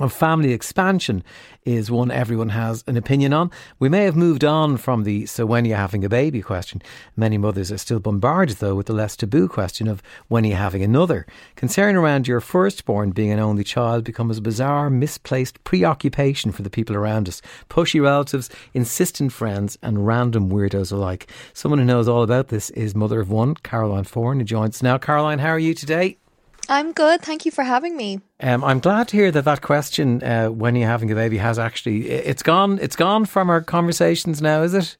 of family expansion is one everyone has an opinion on. We may have moved on from the so when you're having a baby question. Many mothers are still bombarded though with the less taboo question of when you're you having another. Concern around your firstborn being an only child becomes a bizarre, misplaced preoccupation for the people around us. Pushy relatives, insistent friends and random weirdos alike. Someone who knows all about this is mother of one, Caroline Foran, who joins us now. Caroline, how are you today? I'm good. Thank you for having me. Um, I'm glad to hear that that question, uh, when you're having a baby, has actually it's gone. It's gone from our conversations now, is it?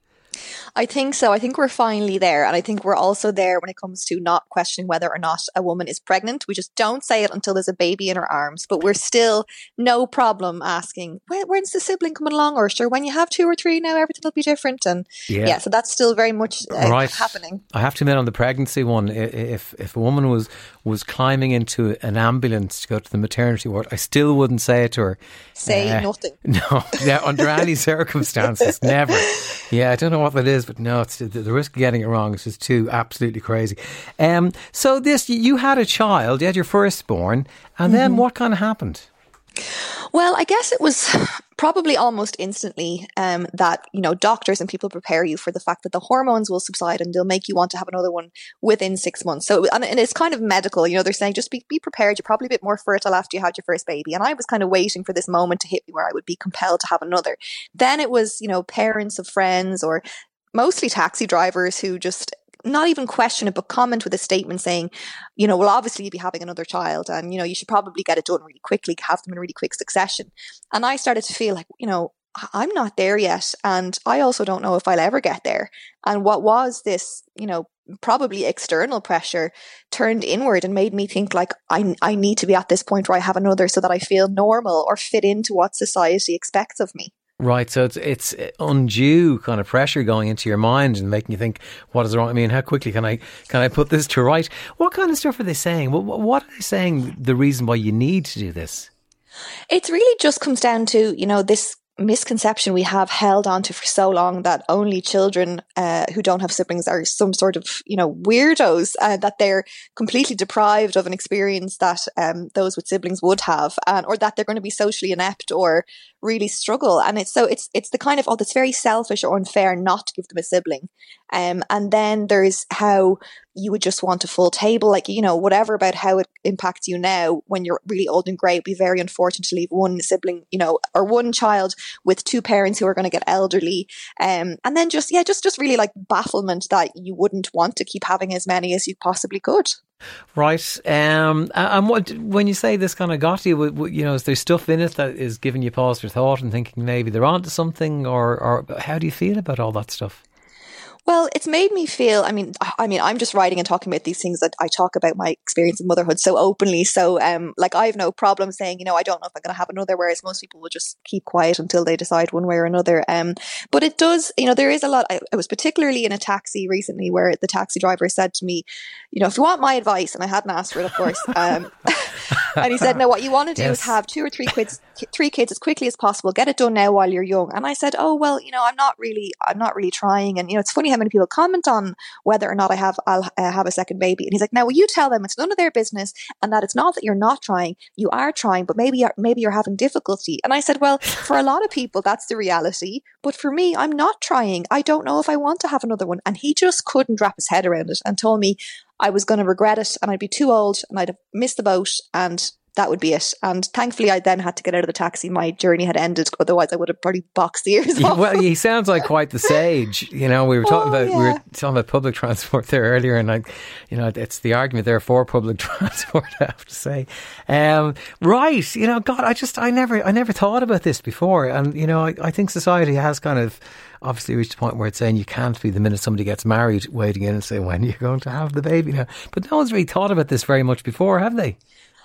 I think so. I think we're finally there. And I think we're also there when it comes to not questioning whether or not a woman is pregnant. We just don't say it until there's a baby in her arms. But we're still no problem asking, when's the sibling coming along? Or sure, when you have two or three now, everything will be different. And yeah, yeah so that's still very much uh, right. happening. I have to admit on the pregnancy one, if, if a woman was, was climbing into an ambulance to go to the maternity ward, I still wouldn't say it to her. Say uh, nothing. No, yeah, under any circumstances, never. Yeah, I don't know what that is, but no, it's the, the, risk of getting it wrong is just too absolutely crazy. Um, so this, you had a child, you had your firstborn, and mm-hmm. then what kind of happened? Well, I guess it was probably almost instantly um, that you know doctors and people prepare you for the fact that the hormones will subside and they'll make you want to have another one within six months. So and, and it's kind of medical. You know, they're saying just be be prepared. You're probably a bit more fertile after you had your first baby. And I was kind of waiting for this moment to hit me where I would be compelled to have another. Then it was you know parents of friends or mostly taxi drivers who just not even question it, but comment with a statement saying, you know, well, obviously you'd be having another child and, you know, you should probably get it done really quickly, have them in really quick succession. And I started to feel like, you know, I'm not there yet. And I also don't know if I'll ever get there. And what was this, you know, probably external pressure turned inward and made me think like I, I need to be at this point where I have another so that I feel normal or fit into what society expects of me. Right, so it's it's undue kind of pressure going into your mind and making you think, what is wrong? I mean, how quickly can I can I put this to right? What kind of stuff are they saying? What, what are they saying? The reason why you need to do this? It really just comes down to you know this misconception we have held onto for so long that only children uh, who don't have siblings are some sort of you know weirdos uh, that they're completely deprived of an experience that um, those with siblings would have and or that they're going to be socially inept or really struggle. And it's so it's it's the kind of oh that's very selfish or unfair not to give them a sibling. Um, and then there's how you would just want a full table, like, you know, whatever about how it impacts you now when you're really old and grey. It'd be very unfortunate to leave one sibling, you know, or one child with two parents who are going to get elderly. Um, and then just, yeah, just, just really like bafflement that you wouldn't want to keep having as many as you possibly could. Right. Um, and what when you say this kind of got you, you know, is there stuff in it that is giving you pause for thought and thinking maybe they're onto something, or, or how do you feel about all that stuff? Well, it's made me feel. I mean, I mean, I'm just writing and talking about these things that I talk about my experience of motherhood so openly. So, um, like, I have no problem saying, you know, I don't know if I'm going to have another. Whereas most people will just keep quiet until they decide one way or another. Um, but it does, you know, there is a lot. I, I was particularly in a taxi recently where the taxi driver said to me, you know, if you want my advice, and I hadn't asked for it, of course. Um, and he said, no, what you want to do yes. is have two or three kids, three kids as quickly as possible. Get it done now while you're young. And I said, oh well, you know, I'm not really, I'm not really trying. And you know, it's funny how many people comment on whether or not I have, I'll uh, have a second baby. And he's like, now, will you tell them it's none of their business, and that it's not that you're not trying, you are trying, but maybe you're, maybe you're having difficulty. And I said, well, for a lot of people, that's the reality. But for me, I'm not trying. I don't know if I want to have another one. And he just couldn't wrap his head around it and told me I was going to regret it and I'd be too old and I'd have missed the boat and that would be it. And thankfully, I then had to get out of the taxi. My journey had ended. Otherwise, I would have probably boxed the ears off. Well, he sounds like quite the sage. You know, we were talking oh, about yeah. we were talking about public transport there earlier, and like, you know, it's the argument there for public transport. I have to say, um, right? You know, God, I just I never I never thought about this before, and you know, I, I think society has kind of obviously reached a point where it's saying you can't be the minute somebody gets married waiting in and say when you're going to have the baby now. But no one's really thought about this very much before, have they?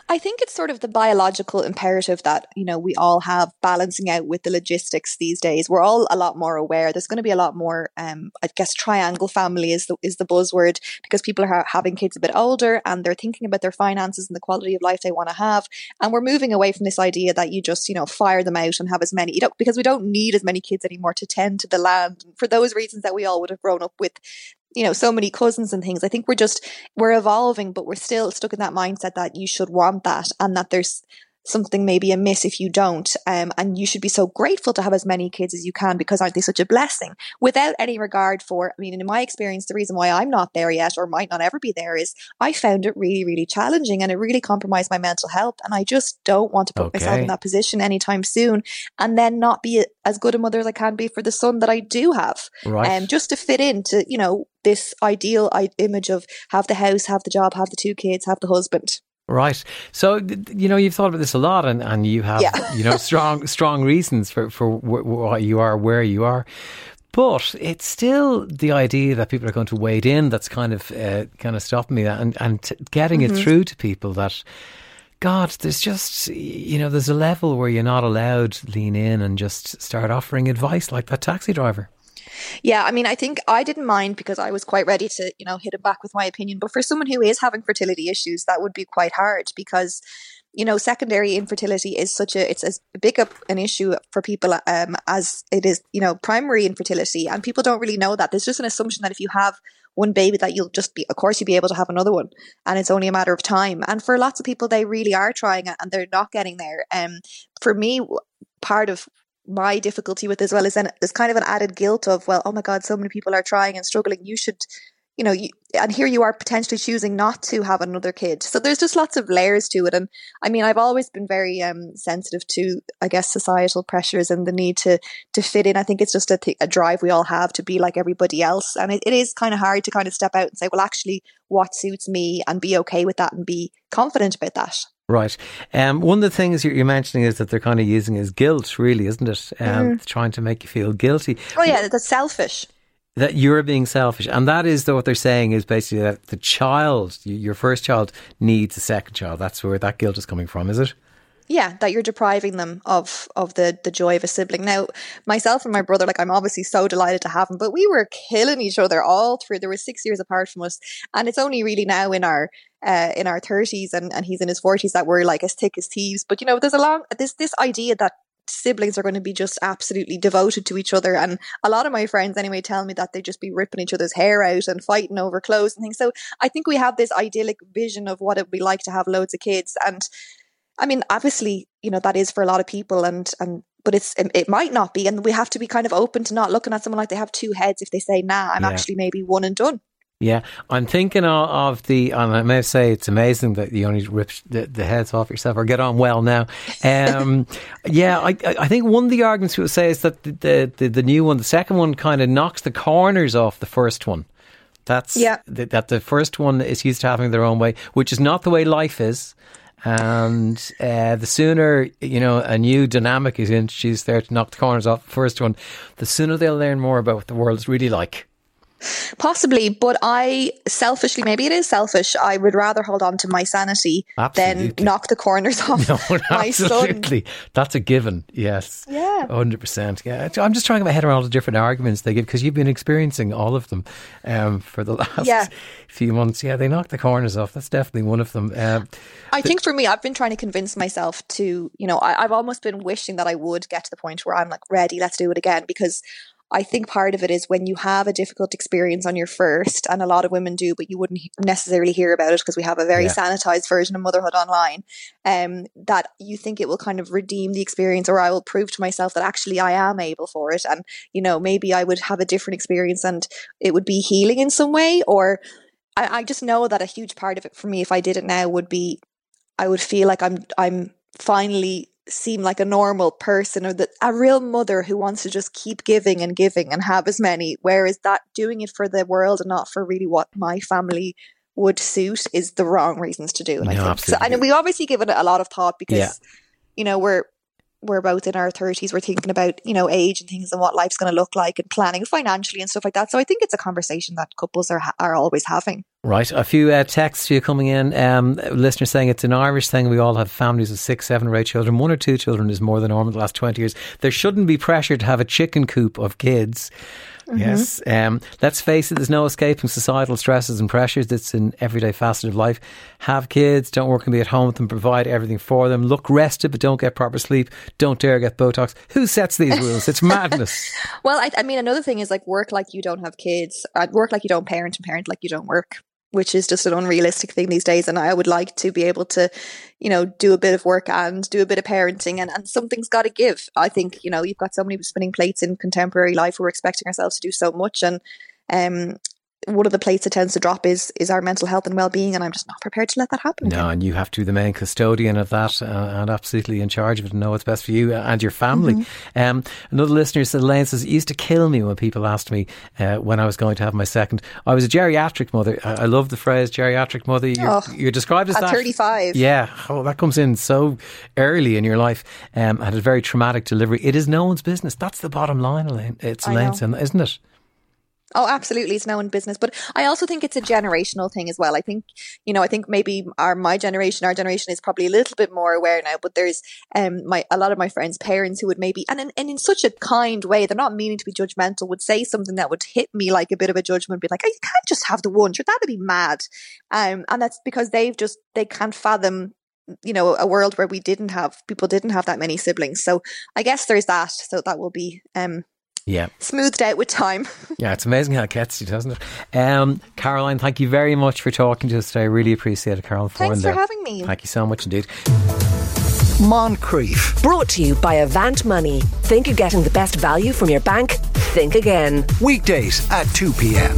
I think it's sort of the biological imperative that, you know, we all have balancing out with the logistics these days. We're all a lot more aware. There's going to be a lot more, um, I guess triangle family is the, is the buzzword because people are having kids a bit older and they're thinking about their finances and the quality of life they want to have. And we're moving away from this idea that you just, you know, fire them out and have as many, you know, because we don't need as many kids anymore to tend to the land for those reasons that we all would have grown up with you know so many cousins and things. I think we're just we're evolving but we're still stuck in that mindset that you should want that and that there's something may be amiss if you don't. Um, and you should be so grateful to have as many kids as you can because aren't they such a blessing? Without any regard for, I mean, in my experience, the reason why I'm not there yet or might not ever be there is I found it really, really challenging and it really compromised my mental health. And I just don't want to put okay. myself in that position anytime soon and then not be as good a mother as I can be for the son that I do have. Right. Um, just to fit into, you know, this ideal image of have the house, have the job, have the two kids, have the husband. Right. So you know you've thought about this a lot, and, and you have yeah. you know strong strong reasons for for why you are where you are. But it's still the idea that people are going to wade in that's kind of uh, kind of stopping me, and and t- getting mm-hmm. it through to people that. God, there's just, you know, there's a level where you're not allowed to lean in and just start offering advice like that taxi driver. Yeah, I mean, I think I didn't mind because I was quite ready to, you know, hit him back with my opinion. But for someone who is having fertility issues, that would be quite hard because you know, secondary infertility is such a it's as big a, an issue for people um, as it is, you know, primary infertility, and people don't really know that. There's just an assumption that if you have one baby, that you'll just be, of course, you'll be able to have another one, and it's only a matter of time. And for lots of people, they really are trying it, and they're not getting there. Um, for me, part of my difficulty with as well is then there's kind of an added guilt of well oh my god so many people are trying and struggling. You should you know you, and here you are potentially choosing not to have another kid so there's just lots of layers to it and i mean i've always been very um, sensitive to i guess societal pressures and the need to to fit in i think it's just a, th- a drive we all have to be like everybody else and it, it is kind of hard to kind of step out and say well actually what suits me and be okay with that and be confident about that Right. Um, one of the things you're mentioning is that they're kind of using is guilt, really, isn't it? Um, mm. Trying to make you feel guilty. Oh, yeah, that's selfish. That you're being selfish. And that is what they're saying is basically that the child, your first child, needs a second child. That's where that guilt is coming from, is it? yeah that you're depriving them of of the the joy of a sibling now myself and my brother like i'm obviously so delighted to have him but we were killing each other all through there was six years apart from us and it's only really now in our uh, in our 30s and, and he's in his 40s that we're like as thick as thieves but you know there's a long this this idea that siblings are going to be just absolutely devoted to each other. And a lot of my friends, anyway, tell me that they just be ripping each other's hair out and fighting over clothes and things. So I think we have this idyllic vision of what it would be like to have loads of kids. And I mean, obviously, you know, that is for a lot of people and, and, but it's, it might not be. And we have to be kind of open to not looking at someone like they have two heads if they say, nah, I'm yeah. actually maybe one and done. Yeah, I'm thinking of, of, the, and I may say it's amazing that you only ripped the, the heads off yourself or get on well now. Um, yeah, I, I think one of the arguments people say is that the, the, the new one, the second one, kind of knocks the corners off the first one. That's yeah. Th- that the first one is used to having their own way, which is not the way life is. And uh, the sooner, you know, a new dynamic is introduced there to knock the corners off the first one, the sooner they'll learn more about what the world's really like. Possibly, but I selfishly, maybe it is selfish. I would rather hold on to my sanity absolutely. than knock the corners off no, my absolutely. son. That's a given. Yes. Yeah. Hundred percent. Yeah. I'm just trying to get my head around all the different arguments they give because you've been experiencing all of them um, for the last yeah. few months. Yeah, they knock the corners off. That's definitely one of them. Um, I think for me, I've been trying to convince myself to, you know, I, I've almost been wishing that I would get to the point where I'm like ready. Let's do it again because I think part of it is when you have a difficult experience on your first, and a lot of women do, but you wouldn't necessarily hear about it because we have a very yeah. sanitized version of motherhood online. Um, that you think it will kind of redeem the experience, or I will prove to myself that actually I am able for it, and you know maybe I would have a different experience and it would be healing in some way, or I, I just know that a huge part of it for me, if I did it now, would be I would feel like I'm I'm finally seem like a normal person or that a real mother who wants to just keep giving and giving and have as many whereas that doing it for the world and not for really what my family would suit is the wrong reasons to do it no, I think so, and we obviously give it a lot of thought because yeah. you know we're we're both in our 30s we're thinking about you know age and things and what life's going to look like and planning financially and stuff like that so i think it's a conversation that couples are are always having Right, a few uh, texts to you coming in. Um, listeners saying it's an Irish thing. We all have families of six, seven, or eight children. One or two children is more than normal the last 20 years. There shouldn't be pressure to have a chicken coop of kids. Mm-hmm. Yes. Um, let's face it, there's no escaping societal stresses and pressures that's in everyday facet of life. Have kids, don't work and be at home with them, provide everything for them. Look rested, but don't get proper sleep. Don't dare get Botox. Who sets these rules? It's madness. well, I, I, mean, another thing is like work like you don't have kids, uh, work like you don't parent, and parent like you don't work which is just an unrealistic thing these days. And I would like to be able to, you know, do a bit of work and do a bit of parenting and, and something's got to give. I think, you know, you've got so many spinning plates in contemporary life. We're expecting ourselves to do so much. And, um, one of the plates that tends to drop is is our mental health and well being, and I'm just not prepared to let that happen. No, and you have to be the main custodian of that uh, and absolutely in charge of it and know what's best for you and your family. Mm-hmm. Um, another listener said, Elaine says, it used to kill me when people asked me uh, when I was going to have my second. I was a geriatric mother. I, I love the phrase geriatric mother. You're, oh, you're described as at that. 35. Yeah, oh, that comes in so early in your life um, and a very traumatic delivery. It is no one's business. That's the bottom line, Elaine. It's Elaine's, isn't it? Oh, absolutely. It's now in business. But I also think it's a generational thing as well. I think, you know, I think maybe our, my generation, our generation is probably a little bit more aware now, but there's, um, my, a lot of my friends' parents who would maybe, and in, and in such a kind way, they're not meaning to be judgmental, would say something that would hit me like a bit of a judgment, be like, oh, you can't just have the one. Sure, that'd be mad. Um, and that's because they've just, they can't fathom you know a world where we didn't have people didn't have that many siblings so i guess there's that so that will be um yeah. Smoothed out with time. yeah, it's amazing how it gets you, doesn't it? Um, Caroline, thank you very much for talking to us today. I really appreciate it, Caroline. Thanks for having me. Thank you so much indeed. Moncrieff. Brought to you by Avant Money. Think you're getting the best value from your bank? Think again. Weekdays at 2 p.m.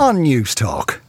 on Newstalk.